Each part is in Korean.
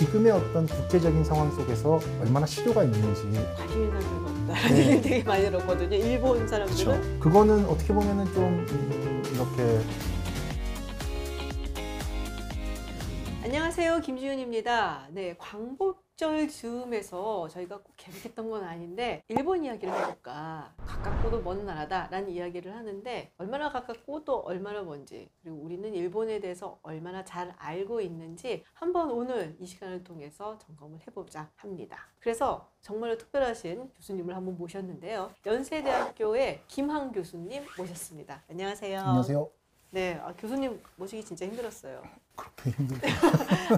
지금의 어떤 국제적인 상황 속에서 얼마나 실효가 있는지 관심이 난 별로 없다라는 네. 되게 많이 들었거든요. 일본 사람들은. 그거는 어떻게 보면은 좀 음, 이렇게 안녕하세요. 김지윤입니다. 네, 광복 절 즈음에서 저희가 꼭 계획했던 건 아닌데 일본 이야기를 해볼까. 가깝고도 먼 나라다라는 이야기를 하는데 얼마나 가깝고 또 얼마나 먼지 그리고 우리는 일본에 대해서 얼마나 잘 알고 있는지 한번 오늘 이 시간을 통해서 점검을 해보자 합니다. 그래서 정말로 특별하신 교수님을 한번 모셨는데요. 연세대학교의 김항 교수님 모셨습니다. 안녕하세요. 안녕하세요. 네, 아, 교수님 모시기 진짜 힘들었어요. 그렇게 힘들고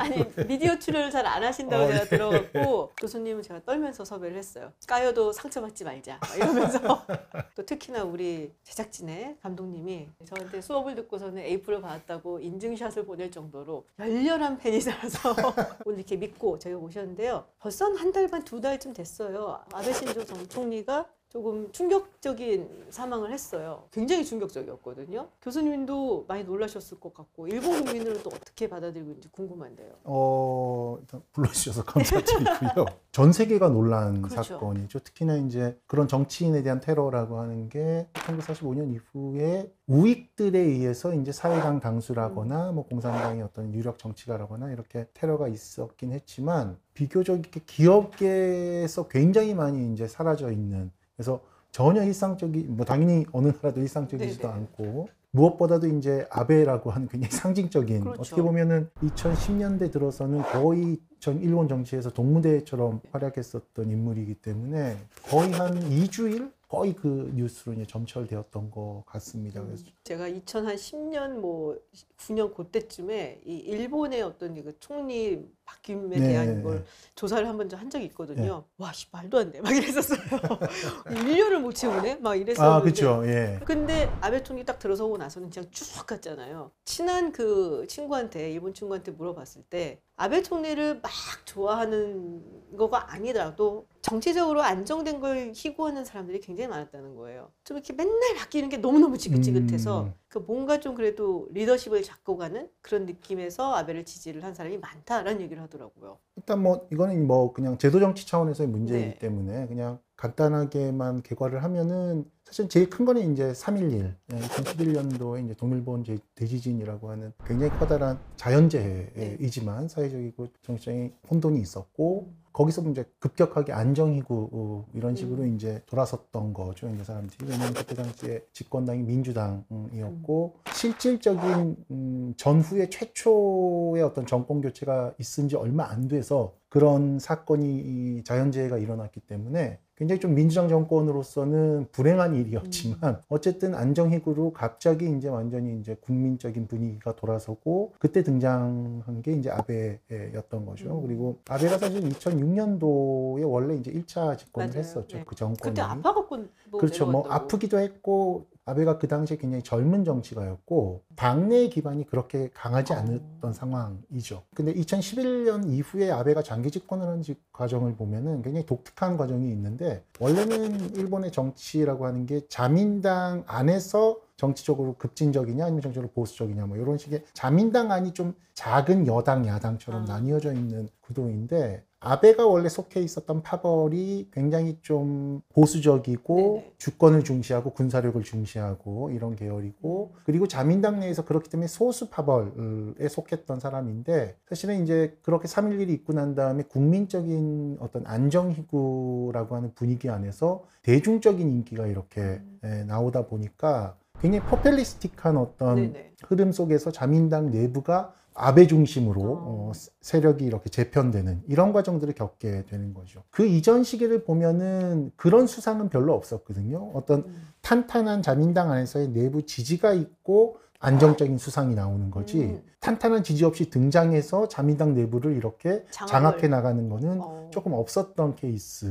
아니 미디어 출연을 잘 안 하신다고 어, 제가 네. 들어갔고 교수님은 제가 떨면서 섭외를 했어요. 까여도 상처받지 말자 막 이러면서 또 특히나 우리 제작진의 감독님이 저한테 수업을 듣고서는 에이프를 받았다고 인증샷을 보낼 정도로 열렬한 팬이셔서 오늘 이렇게 믿고 저희가 오셨는데요. 벌써 한 달 반 두 달쯤 됐어요. 아베 신조 전 총리가 조금 충격적인 사망을 했어요. 굉장히 충격적이었거든요. 교수님도 많이 놀라셨을 것 같고 일본 국민들은 또 어떻게 받아들이고 있는지 궁금한데요. 어, 일단 불러주셔서 감사드리고요. 전 세계가 놀란 그렇죠. 사건이죠. 특히나 이제 그런 정치인에 대한 테러라고 하는 게 1945년 이후에 우익들에 의해서 이제 사회당 당수라거나 뭐 공산당의 어떤 유력 정치가라거나 이렇게 테러가 있었긴 했지만 비교적 이렇게 기업계에서 굉장히 많이 이제 사라져 있는 그래서 전혀 일상적이 뭐 당연히 어느 나라도 일상적이지도 네네. 않고 무엇보다도 이제 아베라고 하는 굉장히 상징적인 그렇죠. 어떻게 보면은 2010년대 들어서는 거의 전 일본 정치에서 동무대처럼 활약했었던 인물이기 때문에 거의 한 2주일 거의 그 뉴스로 이제 점철되었던 것 같습니다. 그래서 제가 2010년 뭐 9년 그때쯤에 이 일본의 어떤 그 총리 바뀜에 네. 대한 걸 조사를 한 번 한 적이 있거든요. 와, 씨 말도 안 돼. 막 이랬었어요. 1년을 못 채우네. 막 이랬었는데. 아 그렇죠. 예. 근데 아베 총리 딱 들어서고 나서는 그냥 쭉 갔잖아요. 친한 그 친구한테 일본 친구한테 물어봤을 때 아베 총리를 막 좋아하는 거가 아니더라도 정치적으로 안정된 걸 희구하는 사람들이 굉장히 많았다는 거예요. 좀 이렇게 맨날 바뀌는 게 너무너무 지긋지긋해서 음. 그 뭔가 좀 그래도 리더십을 잡고 가는 그런 느낌에서 아베를 지지를 한 사람이 많다라는 얘기를 하더라고요. 일단 뭐 이거는 뭐 그냥 제도 정치 차원에서의 문제이기 네. 때문에 그냥 간단하게만 개괄을 하면은 사실 제일 큰 거는 이제 3.11 2011년도에 이제 동일본 제- 대지진이라고 하는 굉장히 커다란 자연재해이지만 사회적이고 정치적인 혼돈이 있었고 거기서 이제 급격하게 안정이고 어, 이런 식으로 음. 이제 돌아섰던 거죠 이제 사람들이 왜냐하면 그때 당시에 집권당이 민주당이었고 실질적인 음, 전후에 최초의 어떤 정권 교체가 있은 지 얼마 안 돼서 그런 사건이 이 자연재해가 일어났기 때문에 굉장히 좀 민주당 정권으로서는 불행한 일이었지만 어쨌든 안정희구로 갑자기 이제 완전히 이제 국민적인 분위기가 돌아서고 그때 등장한 게 이제 아베였던 거죠. 음. 그리고 아베가 사실 2006년도에 원래 이제 1차 집권을 맞아요. 했었죠. 네. 그 정권이. 그때 아파갖고 뭐 그렇죠. 뭐 내려갔다고. 아프기도 했고 아베가 그 당시에 굉장히 젊은 정치가였고 당내 기반이 그렇게 강하지 어. 않았던 상황이죠. 근데 2011년 이후에 아베가 장기 집권을 한 지- 과정을 보면은 굉장히 독특한 과정이 있는데 원래는 일본의 정치라고 하는 게 자민당 안에서 정치적으로 급진적이냐 아니면 정치적으로 보수적이냐 뭐 이런 식의 자민당 안이 좀 작은 여당 야당처럼 아. 나뉘어져 있는 구도인데 아베가 원래 속해 있었던 파벌이 굉장히 좀 보수적이고 네네. 주권을 중시하고 군사력을 중시하고 이런 계열이고 그리고 자민당 내에서 그렇기 때문에 소수 파벌에 속했던 사람인데 사실은 이제 그렇게 3.11이 있고 난 다음에 국민적인 어떤 안정희구라고 하는 분위기 안에서 대중적인 인기가 이렇게 음. 예, 나오다 보니까 굉장히 포퓰리스틱한 어떤 네네. 흐름 속에서 자민당 내부가 아베 중심으로 어. 어, 세력이 이렇게 재편되는 이런 과정들을 겪게 되는 거죠. 그 이전 시기를 보면은 그런 수상은 별로 없었거든요. 어떤 음. 탄탄한 자민당 안에서의 내부 지지가 있고 안정적인 수상이 나오는 거지 음. 탄탄한 지지 없이 등장해서 자민당 내부를 이렇게. 장악해 나가는 거는 어. 조금 없었던 케이스.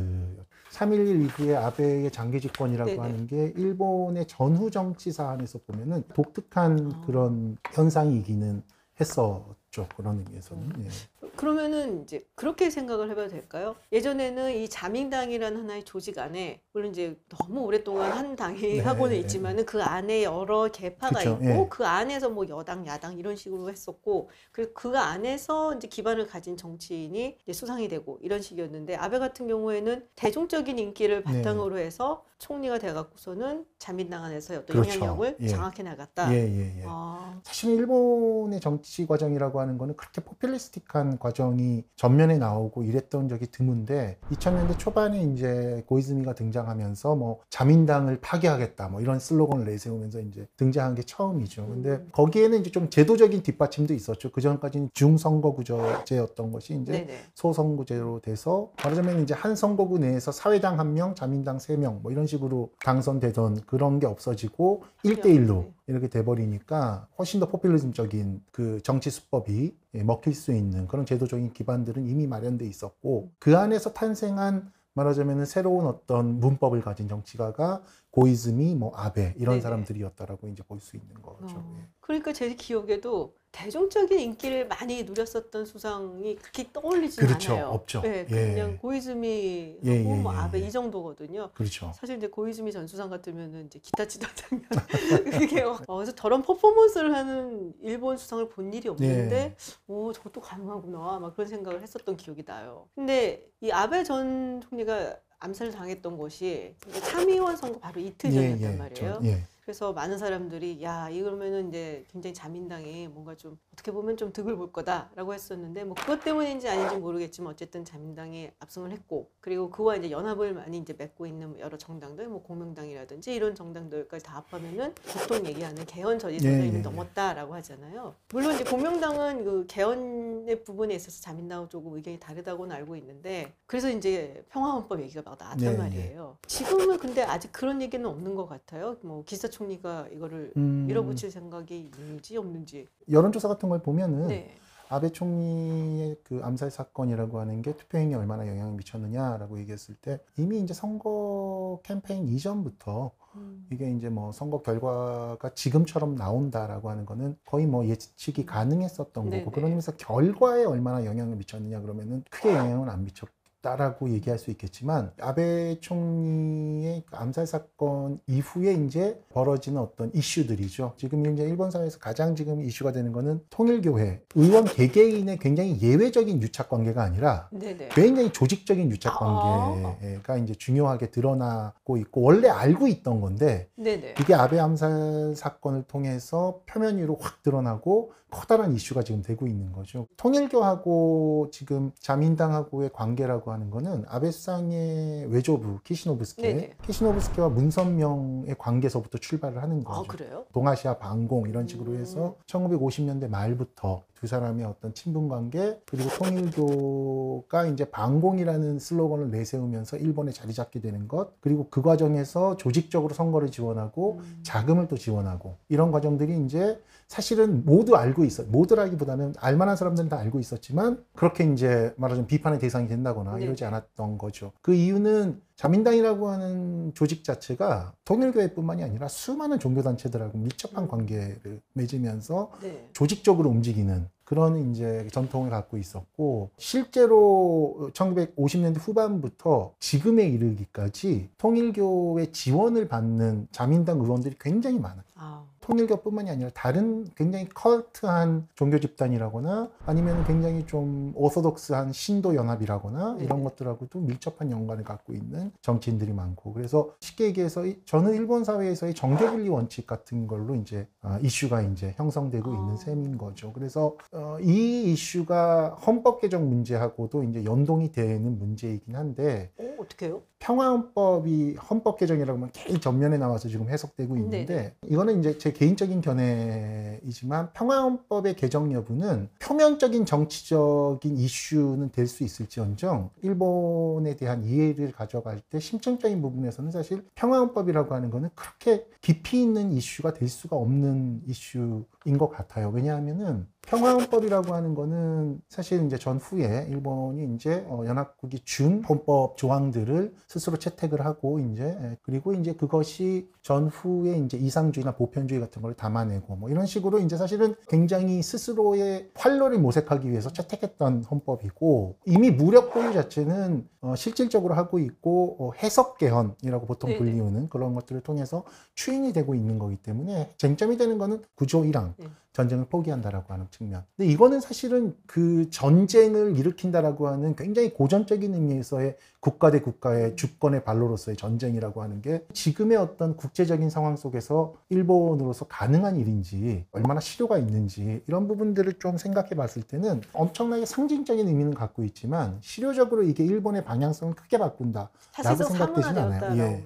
3.11 이후에 아베의 장기 집권이라고 네네. 하는 게 일본의 전후 정치 사안에서 보면은 독특한 아. 그런 현상이기는 했었죠. 그런 의미에서는. 예. 그러면은 이제 그렇게 생각을 해봐도 될까요? 예전에는 이 자민당이라는 하나의 조직 안에 물론 이제 너무 오랫동안 한 당이 네. 하고는 있지만은 그 안에 여러 개파가 그쵸, 있고 예. 그 안에서 뭐 여당 야당 이런 식으로 했었고 그리고 그 안에서 이제 기반을 가진 정치인이 이제 수상이 되고 이런 식이었는데 아베 같은 경우에는 대중적인 인기를 네. 바탕으로 해서 총리가 돼갖고서는 자민당 안에서 어떤 그렇죠. 영향력을 예. 장악해 나갔다. 예, 예, 예. 아, 사실 일본의 정치 과정이라고 하는 거는 그렇게 포퓰리스틱한 과정이 전면에 나오고 이랬던 적이 드문데 2000년대 초반에 이제 고이즈미가 등장하면서 뭐 자민당을 파괴하겠다 뭐 이런 슬로건을 내세우면서 이제 등장한 게 처음이죠. 근데 음. 거기에는 이제 좀 제도적인 뒷받침도 있었죠. 그 전까지는 중선거구제였던 것이 이제 네네. 소선구제로 돼서 말하자면 이제 한 선거구 내에서 사회당 한 명, 자민당 세 명 뭐 이런 식으로 당선되던 그런 게 없어지고 일대일로 네. 이렇게 돼버리니까 훨씬 더 포퓰리즘적인 그 정치 수법이 예, 먹힐 수 있는 그런 제도적인 기반들은 이미 마련돼 있었고 그 안에서 탄생한 말하자면 새로운 어떤 문법을 가진 정치가가 고이즈미, 뭐 아베 이런 네네. 사람들이었다라고 이제 볼 수 있는 거죠. 어, 예. 그러니까 제 기억에도 대중적인 인기를 많이 누렸었던 수상이 그렇게 떠올리지는 그렇죠. 않아요. 없죠. 네, 예. 그냥 고이즈미 하고 예, 예, 뭐 예, 아베 예. 이 정도거든요. 그렇죠. 사실 이제 고이즈미 전 수상 같으면은 이제 기타 치던 장면 그게 어, 그래서 저런 퍼포먼스를 하는 일본 수상을 본 일이 없는데 예. 오 저것도 가능하구나 막 그런 생각을 했었던 기억이 나요. 근데 이 아베 전 총리가 암살을 당했던 것이 참의원 선거 바로 이틀 전이었단 말이에요. 좀, 예. 그래서 많은 사람들이 야 이러면은 이제 굉장히 자민당이 뭔가 좀 어떻게 보면 좀 득을 볼 거다라고 했었는데 뭐 그것 때문인지 아닌지 모르겠지만 어쨌든 자민당이 압승을 했고 그리고 그와 이제 연합을 많이 이제 맺고 있는 여러 정당들 뭐 공명당이라든지 이런 정당들까지 다 합하면은 보통 얘기하는 개헌 저지선을 예, 이미 예, 넘었다라고 하잖아요. 물론 이제 공명당은 그 개헌의 부분에 있어서 자민당하고 조금 의견이 다르다고는 알고 있는데 그래서 이제 평화헌법 얘기가 막 나왔단 예, 예. 말이에요. 지금은 근데 아직 그런 얘기는 없는 것 같아요. 뭐 기사 총 리가 이거를 음, 밀어붙일 생각이 있는지 없는지. 여론조사 같은 걸 보면은 네. 아베 총리의 그 암살 사건이라고 하는 게 투표행위에 얼마나 영향을 미쳤느냐라고 얘기했을 때 이미 이제 선거 캠페인 이전부터 음. 이게 이제 뭐 선거 결과가 지금처럼 나온다라고 하는 거는 거의 뭐 예측이 가능했었던 네네. 거고 그런 의미에서 결과에 얼마나 영향을 미쳤느냐 그러면은 크게 영향은 안 미쳤 다라고 얘기할 수 있겠지만 아베 총리의 그 암살 사건 이후에 이제 벌어지는 어떤 이슈들이죠. 지금 이제 일본 사회에서 가장 지금 이슈가 되는 거는 통일교회 의원 개개인의 굉장히 예외적인 유착 관계가 아니라 네네. 굉장히 조직적인 유착 아. 관계가 이제 중요하게 드러나고 있고 원래 알고 있던 건데 네네. 이게 아베 암살 사건을 통해서 표면 위로 확 드러나고 커다란 이슈가 지금 되고 있는 거죠. 통일교하고 지금 자민당하고의 관계라고 하는 거는 아베 수상의 외조부 키시노부스케, 네네. 키시노부스케와 문선명의 관계에서부터 출발을 하는 아 거죠. 그래요? 동아시아 반공 이런 식으로 해서 1950년대 말부터 두 사람의 어떤 친분 관계 그리고 통일교가 이제 반공이라는 슬로건을 내세우면서 일본에 자리 잡게 되는 것 그리고 그 과정에서 조직적으로 선거를 지원하고 음. 자금을 또 지원하고 이런 과정들이 이제 사실은 모두 알고 있어 모두라기보다는 알만한 사람들은 다 알고 있었지만 그렇게 이제 말하자면 비판의 대상이 된다거나 네. 이러지 않았던 거죠. 그 이유는 자민당이라고 하는 조직 자체가 통일교회뿐만이 아니라 수많은 종교단체들하고 밀접한 음. 관계를 맺으면서 네. 조직적으로 움직이는 그런 이제 전통을 갖고 있었고 실제로 1950년대 후반부터 지금에 이르기까지 통일교의 지원을 받는 자민당 의원들이 굉장히 많아요. 아. 통일교뿐만이 아니라 다른 굉장히 컬트한 종교 집단이라거나 아니면 굉장히 좀 오소독스한 신도 연합이라거나 네. 이런 것들하고도 밀접한 연관을 갖고 있는 정치인들이 많고 그래서 쉽게 얘기해서 이- 저는 일본 사회에서의 정교 분리 원칙 같은 걸로 이제 아, 이슈가 이제 형성되고 아. 있는 셈인 거죠. 그래서 어, 이 이슈가 헌법 개정 문제하고도 이제 연동이 되는 문제이긴 한데 오 어떻게요? 평화헌법이 헌법 개정이라고 하면 제일 전면에 나와서 지금 해석되고 있는데 이거는 이제 제 개인적인 견해이지만 평화헌법의 개정 여부는 표면적인 정치적인 이슈는 될 수 있을지언정 일본에 대한 이해를 가져갈 때 심층적인 부분에서는 사실 평화헌법이라고 하는 거는 그렇게 깊이 있는 이슈가 될 수가 없는 이슈 인것 같아요. 왜냐하면은 평화헌법이라고 하는 거는 사실 이제 전후에 일본이 이제 어, 연합국이 준 헌법 조항들을 스스로 채택을 하고 이제 예, 그리고 이제 그것이 전후에 이제 이상주의나 보편주의 같은 걸 담아내고 뭐 이런 식으로 이제 사실은 굉장히 스스로의 활로를 모색하기 위해서 채택했던 헌법이고 이미 무력 보유 자체는 어, 실질적으로 하고 있고 어, 해석 개헌이라고 보통 네네. 불리우는 그런 것들을 통해서 추인이 되고 있는 거기 때문에 쟁점이 되는 거는 구조 1항 네. 전쟁을 포기한다라고 하는 측면. 근데 이거는 사실은 그 전쟁을 일으킨다라고 하는 굉장히 고전적인 의미에서의 국가 대 국가의 주권의 발로로서의 전쟁이라고 하는 게 지금의 어떤 국제적인 상황 속에서 일본으로서 가능한 일인지 얼마나 실효가 있는지 이런 부분들을 좀 생각해 봤을 때는 엄청나게 상징적인 의미는 갖고 있지만 실효적으로 이게 일본의 방향성을 크게 바꾼다. 사실상 생각되진 않아요. 예.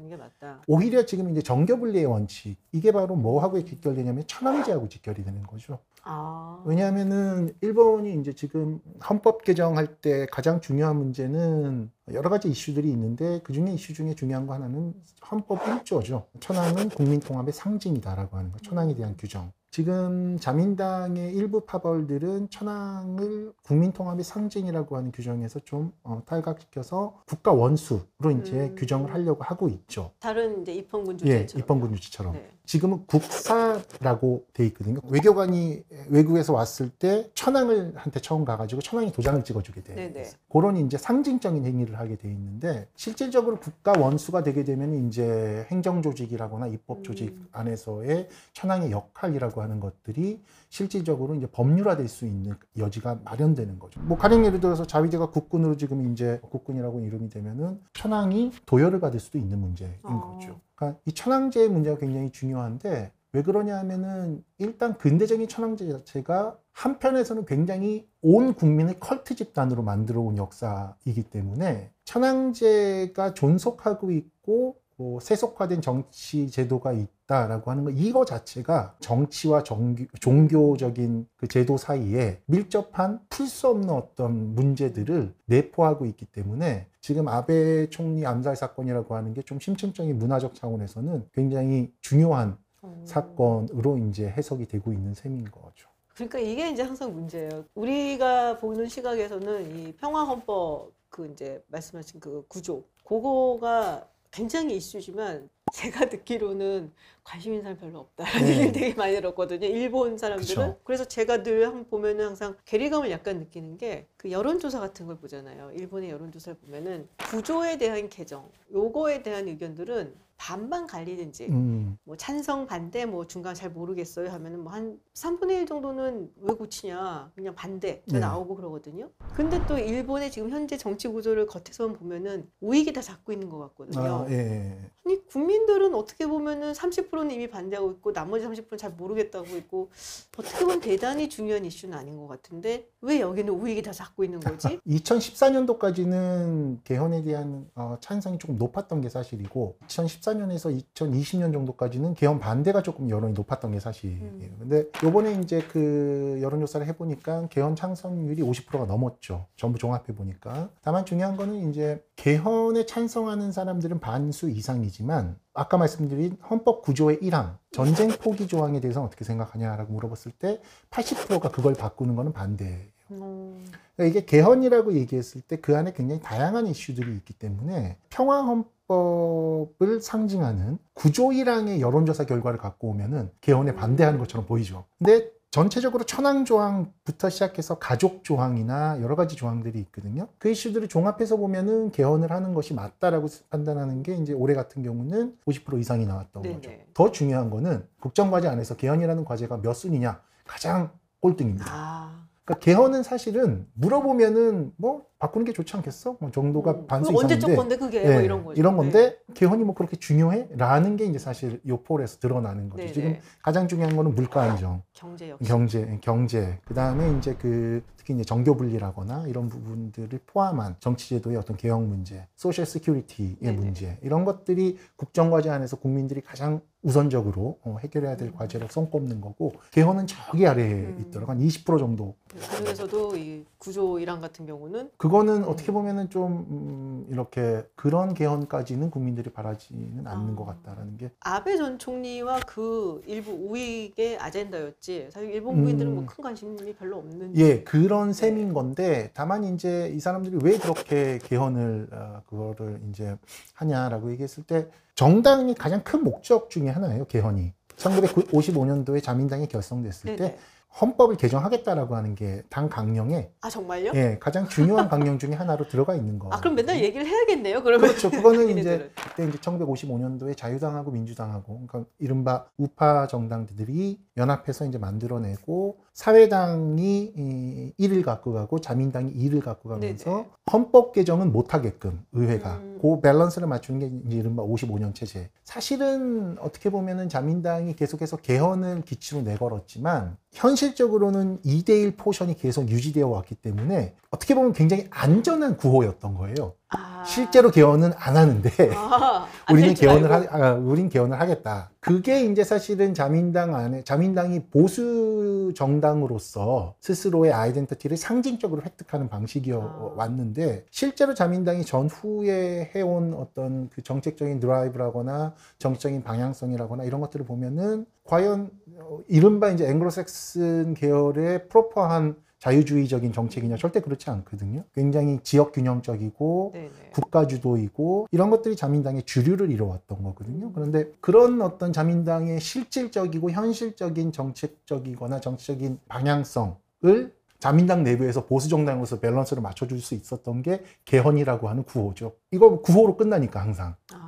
오히려 지금 이제 정교분리의 원칙 이게 바로 뭐하고 직결되냐면 천황제하고 직결이 되는 거 죠. 아, 왜냐하면은 일본이 이제 지금 헌법 개정할 때 가장 중요한 문제는 여러 가지 이슈들이 있는데 그 중에 이슈 중에 중요한 거 하나는 헌법 1조죠. 천황은 국민 통합의 상징이다라고 하는 거. 천황에 대한 규정. 지금 자민당의 일부 파벌들은 천황을 국민 통합의 상징이라고 하는 규정에서 좀 어, 탈각시켜서 국가 원수로 이제 음. 규정을 하려고 하고 있죠. 다른 이제 입헌군 예, 주제처럼. 입헌군 유치처럼. 네. 지금은 국사라고 돼 있거든요. 외교관이 외국에서 왔을 때 천황을 한테 처음 가가지고 천황이 도장을 찍어주게 돼. 네네. 그런 이제 상징적인 행위를 하게 돼 있는데 실질적으로 국가 원수가 되게 되면 이제 행정 조직이라거나 입법 조직 음. 안에서의 천황의 역할이라고 하는 것들이 실질적으로 이제 법률화될 수 있는 여지가 마련되는 거죠. 뭐 가령 예를 들어서 자위대가 국군으로 지금 이제 국군이라고 이름이 되면은 천황이 도열을 받을 수도 있는 문제인 어. 거죠. 그러니까 이 천황제의 문제가 굉장히 중요한데 왜 그러냐 하면은 일단 근대적인 천황제 자체가 한편에서는 굉장히 온 국민을 컬트 집단으로 만들어 온 역사이기 때문에 천황제가 존속하고 있고 뭐 세속화된 정치 제도가 있 다라고 하는 거 이거 자체가 정치와 정규, 종교적인 그 제도 사이에 밀접한 풀 수 없는 어떤 문제들을 내포하고 있기 때문에 지금 아베 총리 암살 사건이라고 하는 게 좀 심층적인 문화적 차원에서는 굉장히 중요한 어. 사건으로 이제 해석이 되고 있는 셈인 거죠. 그러니까 이게 이제 항상 문제예요. 우리가 보는 시각에서는 이 평화헌법 그 이제 말씀하신 그 구조, 그거가 굉장히 이슈지만 제가 듣기로는 관심 있는 사람 별로 없다라는 네. 얘기를 되게 많이 들었거든요. 일본 사람들은. 그쵸. 그래서 제가 늘 한- 보면은 항상 괴리감을 약간 느끼는 게 그 여론조사 같은 걸 보잖아요. 일본의 여론조사를 보면은 구조에 대한 개정, 요거에 대한 의견들은 반반 갈리는지 음, 뭐 찬성 반대 뭐 중간 잘 모르겠어요 하면은 뭐 한 3분의 1 정도는 왜 고치냐 그냥 반대 네. 나오고 그러거든요. 근데 또 일본의 지금 현재 정치 구조를 겉에서 보면은 우익이 다 잡고 있는 것 같거든요. 아, 예, 예. 아니 국민들은 어떻게 보면은 30%는 이미 반대하고 있고 나머지 30%는 잘 모르겠다고 있고 어떻게 보면 대단히 중요한 이슈는 아닌 것 같은데 왜 여기는 우익이 다 잡고 있는 거지? 2014년도까지는 개헌에 대한 어, 찬성이 조금 높았던 게 사실이고 2014 년에서 2020년 정도까지는 개헌 반대가 조금 여론이 높았던 게 사실이에요. 음. 근데 요번에 이제 그 여론조사를 해보니까 개헌 찬성률이 50%가 넘었죠. 전부 종합해 보니까. 다만 중요한 거는 이제 개헌에 찬성하는 사람들은 반수 이상이지만 아까 말씀드린 헌법 구조의 1항 전쟁 포기 조항에 대해서는 어떻게 생각하냐라고 물어봤을 때 80%가 그걸 바꾸는 거는 반대예요. 음, 그러니까 이게 개헌이라고 얘기했을 때 그 안에 굉장히 다양한 이슈들이 있기 때문에 평화 헌 법을 상징하는 구조 1항의 여론조사 결과를 갖고 오면은 개헌에 반대하는 것처럼 보이죠. 근데 전체적으로 천황조항부터 시작해서 가족조항이나 여러 가지 조항들이 있거든요. 그 이슈들을 종합해서 보면은 개헌을 하는 것이 맞다라고 판단하는 게 이제 올해 같은 경우는 50% 이상이 나왔던 네네. 거죠. 더 중요한 거는 국정과제 안에서 개헌이라는 과제가 몇 순위냐 가장 꼴등입니다. 아 그러니까 개헌은 사실은 물어보면은 뭐 바꾸는 게 좋지 않겠어? 뭐 정도가 음, 반수 그거 언제적 건데 그게 뭐 예, 이런 거죠. 이런 건데 개헌이 뭐 그렇게 중요해? 라는 게 이제 사실 요 poll에서 드러나는 거죠. 네, 지금 네. 가장 중요한 거는 물가 안정, 경제 역시. 경제, 경제. 그 다음에 이제 그 특히 이제 정교 분리라거나 이런 부분들을 포함한 정치 제도의 어떤 개혁 문제, social security의 네네. 문제 이런 것들이 국정 과제 안에서 국민들이 가장 우선적으로 어, 해결해야 될 음. 과제로 손꼽는 거고 개헌은 저기 아래에 음. 있더라고 한 20% 정도. 그중에서도 이 구조 일환 같은 경우는 그거는 음. 어떻게 보면은 좀 음, 이렇게 그런 개헌까지는 국민들이 바라지는 않는 아. 것 같다라는 게 아베 전 총리와 그 일부 우익의 아젠다였지. 사실 일본 국민들은 음. 뭐큰 관심이 별로 없는. 예, 그런 셈인 건데 다만 이제 이 사람들이 왜 그렇게 개헌을 어, 그거를 이제 하냐라고 얘기했을 때 정당이 가장 큰 목적 중에 하나예요, 개헌이. 1955년도에 자민당이 결성됐을 네네. 때 헌법을 개정하겠다라고 하는 게 당 강령에 아 정말요? 예, 가장 중요한 강령 중에 하나로 들어가 있는 거. 아 그럼 맨날 얘기를 해야겠네요. 그러면 그렇죠. 그거는 이제. 그때 이제 1955년도에 자유당하고 민주당하고 그러니까 이른바 우파 정당들이 연합해서 이제 만들어내고 사회당이 이 1을 갖고 가고 자민당이 2를 갖고 가면서 네네. 헌법 개정은 못 하게끔 의회가 음. 그 밸런스를 맞추는 게 이제 이른바 55년 체제. 사실은 어떻게 보면은 자민당이 계속해서 개헌을 기치로 내걸었지만 현실 적으로는 2대1 포션이 계속 유지되어 왔기 때문에 어떻게 보면 굉장히 안전한 구호였던 거예요. 아. 실제로 개헌은 안 하는데 아, 안 우리는 개헌을. 하, 아, 우린 개헌을 하겠다. 그게 이제 사실은 자민당 안에 자민당이 보수 정당으로서 스스로의 아이덴티티를 상징적으로 획득하는 방식이어 아. 왔는데 실제로 자민당이 전후에 해온 어떤 그 정책적인 드라이브라거나 정치적인 방향성이라거나 이런 것들을 보면은 과연 어, 이른바 이제 앵글로색슨 계열의 프로퍼한 자유주의적인 정책이냐 절대 그렇지 않거든요. 굉장히 지역 균형적이고 네네. 국가 주도이고 이런 것들이 자민당의 주류를 이뤄왔던 거거든요. 그런데 그런 어떤 자민당의 실질적이고 현실적인 정책적이거나 정치적인 방향성을 자민당 내부에서 보수 정당으로서 밸런스를 맞춰줄 수 있었던 게 개헌이라고 하는 구호죠. 이거 구호로 끝나니까 항상. 아.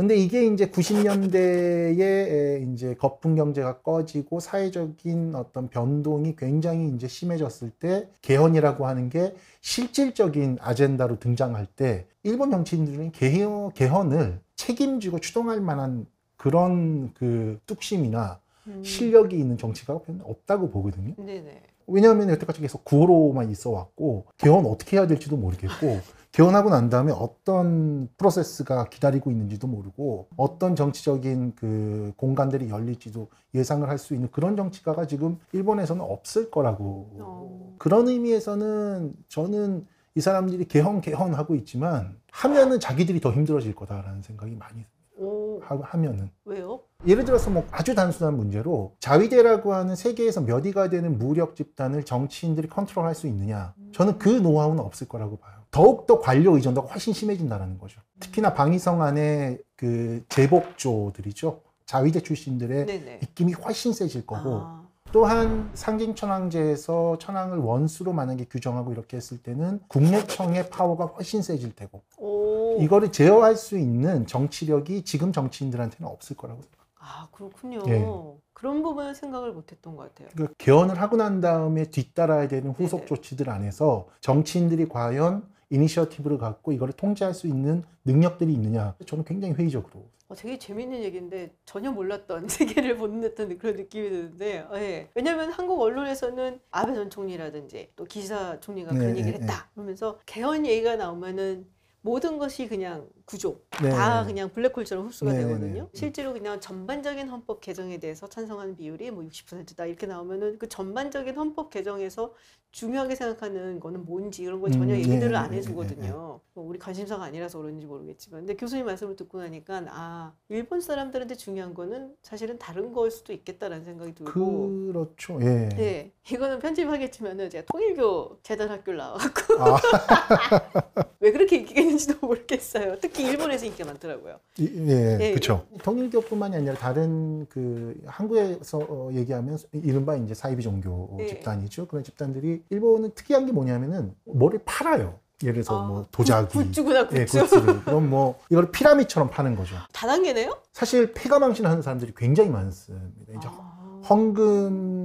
근데 이게 이제 90년대에 이제 거품 경제가 꺼지고 사회적인 어떤 변동이 굉장히 이제 심해졌을 때 개헌이라고 하는 게 실질적인 아젠다로 등장할 때 일본 정치인들은 개헌, 개헌을 책임지고 추동할 만한 그런 그 뚝심이나 음. 실력이 있는 정치가 없다고 보거든요. 네네. 왜냐하면 여태까지 계속 구호로만 있어 왔고 개헌 어떻게 해야 될지도 모르겠고 개헌하고 난 다음에 어떤 프로세스가 기다리고 있는지도 모르고 어떤 정치적인 그 공간들이 열릴지도 예상을 할 수 있는 그런 정치가가 지금 일본에서는 없을 거라고 어. 그런 의미에서는 저는 이 사람들이 개헌 개헌 하고 있지만 하면은 자기들이 더 힘들어질 거다라는 생각이 많이 오 하- 하면은 왜요? 예를 들어서 뭐 아주 단순한 문제로 자위대라고 하는 세계에서 몇 위가 되는 무력 집단을 정치인들이 컨트롤할 수 있느냐? 저는 그 노하우는 없을 거라고 봐요. 더욱더 관료 의존도가 훨씬 심해진다는 거죠. 특히나 방위성 안에 그 제복조들이죠. 자위대 출신들의 네네. 입김이 훨씬 세질 거고 아. 또한 상징 천황제에서 천황을 원수로 만약에 규정하고 이렇게 했을 때는 국내청의 파워가 훨씬 세질 테고 오. 이거를 제어할 수 있는 정치력이 지금 정치인들한테는 없을 거라고 생각합니다. 아 그렇군요. 예. 그런 부분은 생각을 못했던 것 같아요. 그 개헌을 하고 난 다음에 뒤따라야 되는 후속 네네. 조치들 안에서 정치인들이 과연 이니셔티브를 갖고 이거를 통제할 수 있는 능력들이 있느냐. 저는 굉장히 회의적으로. 어, 되게 재밌는 얘기인데 전혀 몰랐던 세계를 보는 듯한 그런 느낌이 드는데 예. 왜냐하면 한국 언론에서는 아베 전 총리라든지 또 기사 총리가 그런 네, 얘기를 네, 했다 그러면서 개헌 얘기가 나오면은 모든 것이 그냥 구조 네. 다 그냥 블랙홀처럼 흡수가 네, 되거든요. 네. 실제로 그냥 전반적인 헌법 개정에 대해서 찬성하는 비율이 뭐 60%다 이렇게 나오면은 그 전반적인 헌법 개정에서 중요하게 생각하는 거는 뭔지 이런 걸 전혀 음, 얘기들을 네, 안 네, 해주거든요. 뭐 우리 관심사가 아니라서 그런지 모르겠지만, 근데 교수님 말씀을 듣고 나니까 아 일본 사람들한테 중요한 거는 사실은 다른 거일 수도 있겠다라는 생각이 들고. 그렇죠 예 네, 이거는 편집하겠지만은 제가 통일교 재단 학교를 나와갖고 아, 왜 그렇게 인기가 있는지도 모르겠어요. 특히 일본에서 인기가 많더라고요. 이- 예, 예, 그렇죠 통일교뿐만이 아니라 다른 그 한국에서 어, 얘기하면 이른바 이제 사이비 종교 예. 집단이죠 그런 집단들이 일본은 특이한 게 뭐냐면은 뭐를 팔아요 예를 들어서 아, 뭐 도자기 굿즈구나 예, 굿즈. 굿즈를 그럼 뭐 이걸 피라미처럼 파는 거죠 다단계네요? 사실 폐가망신 하는 사람들이 굉장히 많습니다. 이제 아. 헌금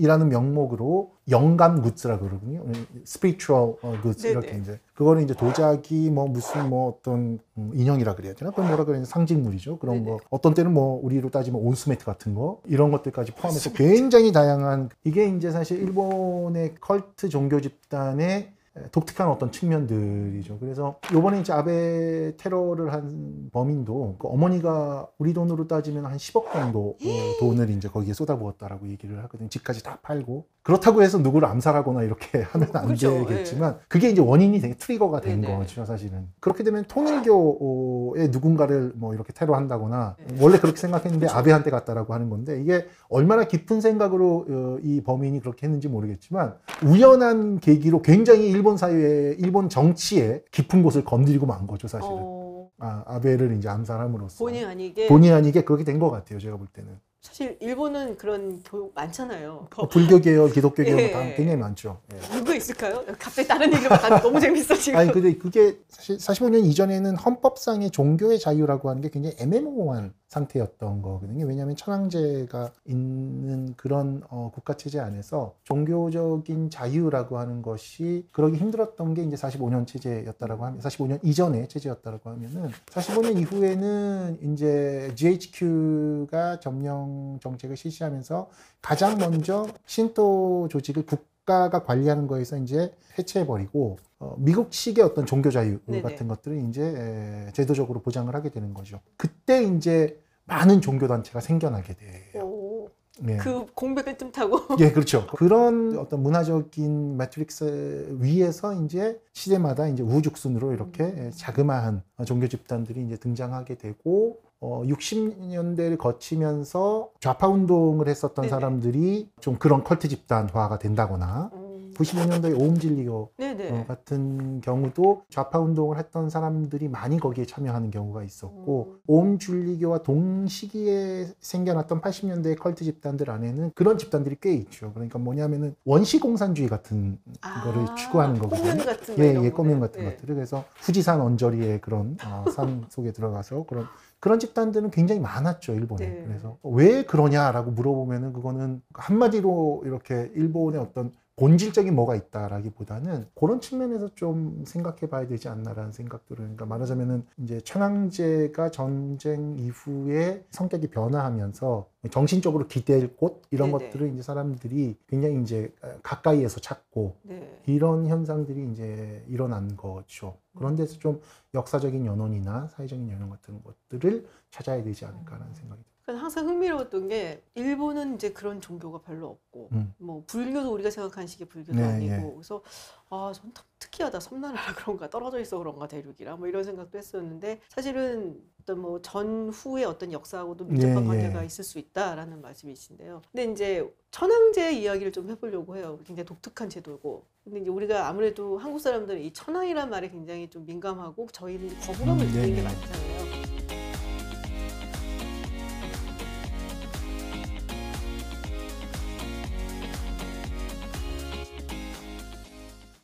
이라는 명목으로 영감 굿즈라 그러거든요. spiritual 어, goods 네네. 이렇게 이제 그거는 이제 도자기 뭐 무슨 뭐 어떤 음, 인형이라 그래야 되나? 그건 뭐라 그래야 되나? 상징물이죠. 그런 네네. 거 어떤 때는 뭐 우리로 따지면 온수매트 같은 거 이런 것들까지 포함해서 굉장히 다양한 이게 이제 사실 일본의 컬트 종교 집단의 독특한 어떤 측면들이죠. 그래서 요번에 이제 아베 테러를 한 범인도 그 어머니가 우리 돈으로 따지면 한 10억 정도 어, 돈을 이제 거기에 쏟아부었다라고 얘기를 하거든요. 집까지 다 팔고 그렇다고 해서 누구를 암살하거나 이렇게 하면 안 그렇죠. 되겠지만 그게 이제 원인이 되게 트리거가 된 네네. 거죠, 사실은. 그렇게 되면 통일교의 누군가를 뭐 이렇게 테러한다거나 네. 원래 그렇게 생각했는데 그렇죠. 아베한테 갔다라고 하는 건데 이게 얼마나 깊은 생각으로 어, 이 범인이 그렇게 했는지 모르겠지만 우연한 계기로 굉장히 일본 사회에 일본 정치에 깊은 곳을 건드리고 만 거죠, 사실은. 어, 아, 아베를 이제 암살함으로써 본의 아니게 본의 아니게 그렇게 된 것 같아요, 제가 볼 때는. 사실 일본은 그런 교육 많잖아요. 어, 불교 계열, 기독교 계열 예. 다 굉장히 많죠. 예. 누구 있을까요? 갑자기 다른 얘기를 막 너무 재밌어 지금. 아니 근데 그게 사실 45년 이전에는 헌법상의 종교의 자유라고 하는 게 굉장히 애매모호한 상태였던 거거든요. 왜냐하면 천황제가 있는 그런 어, 국가 체제 안에서 종교적인 자유라고 하는 것이 그러기 힘들었던 게 이제 45년 체제였다라고 하면 45년 이전의 체제였다라고 하면은 45년 이후에는 이제 GHQ가 점령 정책을 실시하면서 가장 먼저 신도 조직을 국 가가 관리하는 거에서 이제 해체해버리고 어, 미국식의 어떤 종교 자유 네네. 같은 것들을 이제 에, 제도적으로 보장을 하게 되는 거죠. 그때 이제 많은 종교 단체가 생겨나게 돼요. 오, 네. 그 공백을 틈타고 예, 그렇죠. 그런 어떤 문화적인 매트릭스 위에서 이제 시대마다 이제 우후죽순으로 이렇게 음. 자그마한 종교 집단들이 이제 등장하게 되고 어, 60년대를 거치면서 좌파 운동을 했었던 네네. 사람들이 좀 그런 컬트 집단화가 된다거나 음, 95년도에 오음진리교. 어, 같은 경우도 좌파 운동을 했던 사람들이 많이 거기에 참여하는 경우가 있었고 음. 오음줄리교와 동시기에 생겨났던 80년대의 컬트 집단들 안에는 그런 집단들이 꽤 있죠. 그러니까 뭐냐면은 원시공산주의 같은 거를 추구하는 거거든요. 꼬면 아, 같은 예, 예. 꼬면 같은 네. 것들을 그래서 후지산 언저리의 그런 어, 산 속에 들어가서 그런 그런 집단들은 굉장히 많았죠 일본에. 네. 그래서 왜 그러냐라고 물어보면은 그거는 한마디로 이렇게 일본의 어떤 본질적인 뭐가 있다라기보다는 그런 측면에서 좀 생각해 봐야 되지 않나라는 생각들을 그러니까 말하자면은 이제 천황제가 전쟁 이후에 성격이 변화하면서 정신적으로 기댈 곳 이런 네네. 것들을 이제 사람들이 굉장히 이제 가까이에서 찾고 네. 이런 현상들이 이제 일어난 거죠. 그런 데서 좀 역사적인 연원이나 사회적인 연원 같은 것들을 찾아야 되지 않을까라는 생각이 듭니다. 항상 흥미로웠던 게 일본은 이제 그런 종교가 별로 없고 음. 뭐 불교도 우리가 생각하는 식의 불교도 네, 아니고 예. 그래서 아, 전참 특이하다. 섬나라라 그런가 떨어져 있어 그런가 대륙이라 뭐 이런 생각도 했었는데 사실은 어떤 뭐 전후의 어떤 역사하고도 밀접한 예, 관계가 예. 있을 수 있다라는 말씀이신데요. 근데 이제 천황제 이야기를 좀 해보려고 해요. 굉장히 독특한 제도고. 근데 이제 우리가 아무래도 한국 사람들은 이 천황이란 말에 굉장히 좀 민감하고 저희는 거부감을 음, 느끼는 네, 게 네. 많잖아요.